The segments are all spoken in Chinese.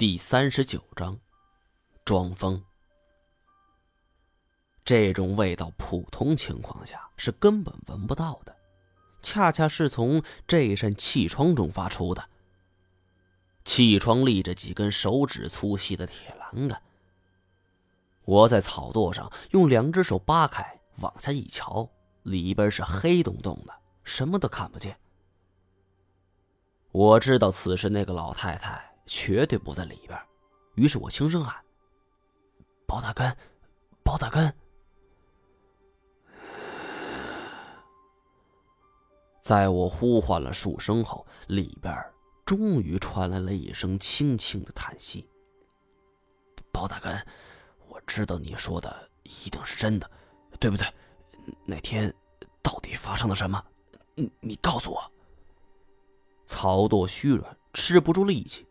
第三十九章，装疯。这种味道，普通情况下是根本闻不到的，恰恰是从这扇气窗中发出的。气窗立着几根手指粗细的铁栏杆。我在草垛上用两只手扒开，往下一瞧，里边是黑洞洞的，什么都看不见。我知道此时那个老太太。绝对不在里边，于是我轻声喊：“包大根，包大根。”在我呼唤了数声后，里边终于传来了一声轻轻的叹息。包大根，我知道你说的一定是真的，对不对？那天到底发生了什么？你你告诉我。草垛虚软，吃不住力气。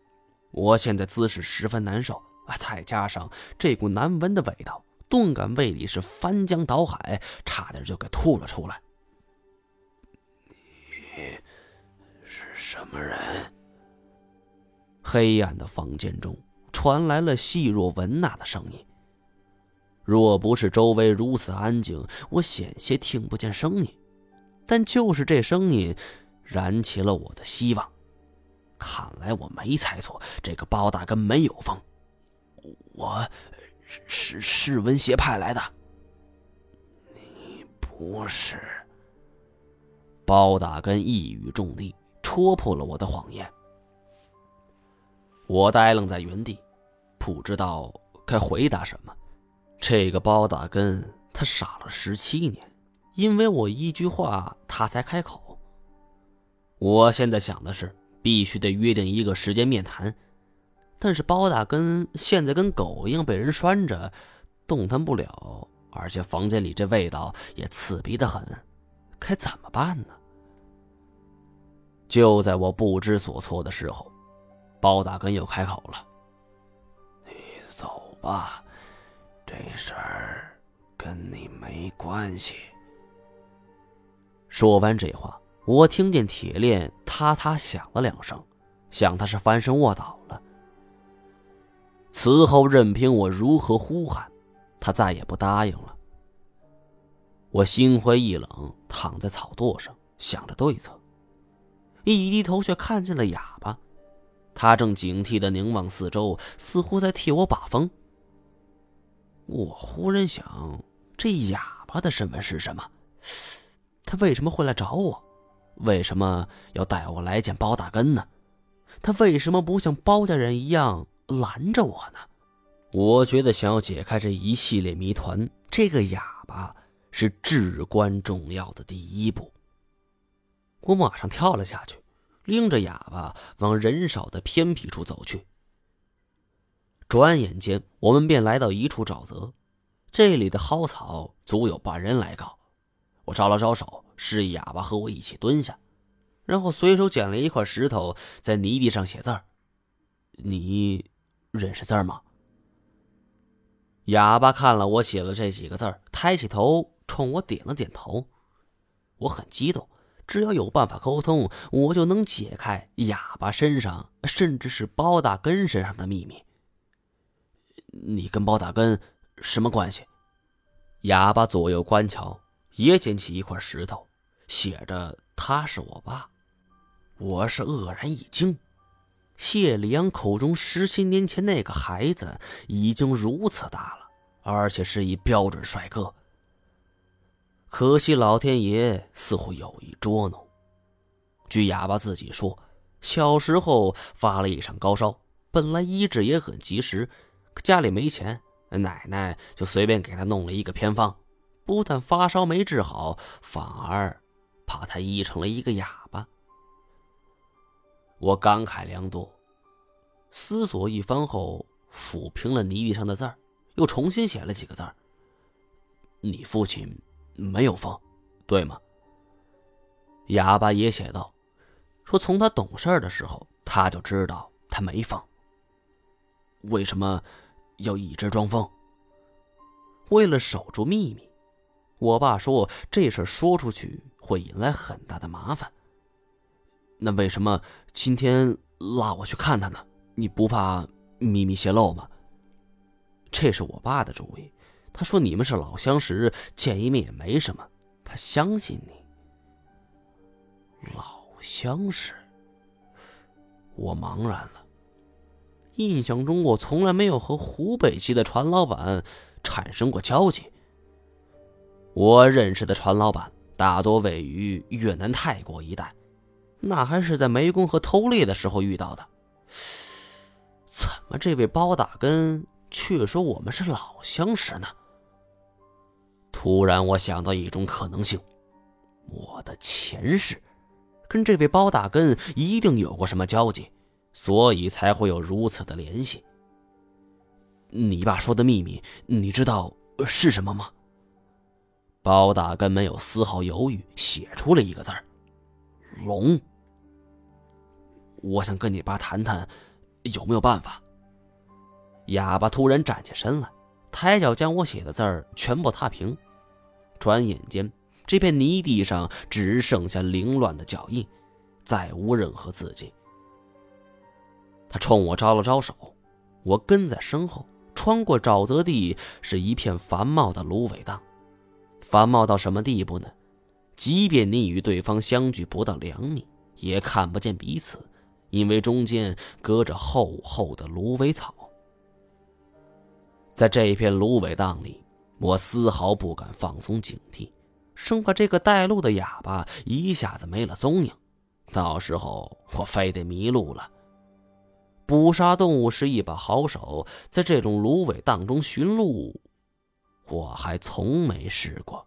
我现在姿势十分难受啊，再加上这股难闻的味道，顿感胃里是翻江倒海，差点就给吐了出来。你是什么人？黑暗的房间中传来了细若蚊呐的声音。若不是周围如此安静，我险些听不见声音。但就是这声音，燃起了我的希望。看来我没猜错，这个包大根没有疯。我，是是文邪派来的。你不是。包大根一语中的，戳破了我的谎言。我呆愣在原地，不知道该回答什么。这个包大根，他傻了十七年，因为我一句话，他才开口。我现在想的是。必须得约定一个时间面谈，但是包大根现在跟狗一样被人拴着，动弹不了，而且房间里这味道也刺鼻的很，该怎么办呢？就在我不知所措的时候，包大根又开口了：“你走吧，这事儿跟你没关系。”说完这话。我听见铁链嗒嗒响了两声，想他是翻身卧倒了。此后任凭我如何呼喊，他再也不答应了。我心灰意冷，躺在草垛上想着对策。一低头却看见了哑巴，他正警惕的凝望四周，似乎在替我把风。我忽然想，这哑巴的身份是什么？他为什么会来找我？为什么要带我来见包大根呢？他为什么不像包家人一样拦着我呢？我觉得想要解开这一系列谜团，这个哑巴是至关重要的第一步。我马上跳了下去，拎着哑巴往人少的偏僻处走去。转眼间，我们便来到一处沼泽，这里的蒿草足有半人来高。我招了招手。示意哑巴和我一起蹲下，然后随手捡了一块石头，在泥地上写字儿。你认识字吗？哑巴看了我写了这几个字儿，抬起头冲我点了点头。我很激动，只要有办法沟通，我就能解开哑巴身上，甚至是包大根身上的秘密。你跟包大根什么关系？哑巴左右观瞧，也捡起一块石头。写着他是我爸，我是愕然一惊。谢里阳口中十七年前那个孩子已经如此大了，而且是一标准帅哥。可惜老天爷似乎有意捉弄。据哑巴自己说，小时候发了一场高烧，本来医治也很及时，可家里没钱，奶奶就随便给他弄了一个偏方，不但发烧没治好，反而……把他医成了一个哑巴，我感慨良多，思索一番后，抚平了泥地上的字儿，又重新写了几个字儿。你父亲没有疯，对吗？哑巴也写道：“说从他懂事的时候，他就知道他没疯。为什么要一直装疯？为了守住秘密。我爸说这事说出去。”会引来很大的麻烦。那为什么今天拉我去看他呢？你不怕秘密泄露吗？这是我爸的主意。他说你们是老相识，见一面也没什么。他相信你。老相识，我茫然了。印象中，我从来没有和湖北籍的船老板产生过交集。我认识的船老板大多位于越南、泰国一带，那还是在湄公河偷猎的时候遇到的。怎么这位包大根却说我们是老相识呢？突然，我想到一种可能性：我的前世跟这位包大根一定有过什么交集，所以才会有如此的联系。你爸说的秘密，你知道是什么吗？包大根没有丝毫犹豫，写出了一个字儿：“龙。”我想跟你爸谈谈，有没有办法？哑巴突然站起身来，抬脚将我写的字儿全部踏平。转眼间，这片泥地上只剩下凌乱的脚印，再无任何字迹。他冲我招了招手，我跟在身后。穿过沼泽地，是一片繁茂的芦苇荡。繁茂到什么地步呢？即便你与对方相距不到两米，也看不见彼此，因为中间隔着厚厚的芦苇草。在这片芦苇荡里。我丝毫不敢放松警惕，生怕这个带路的哑巴一下子没了踪影，到时候我非得迷路了。捕杀动物是一把好手，在这种芦苇荡中寻路，我还从没试过。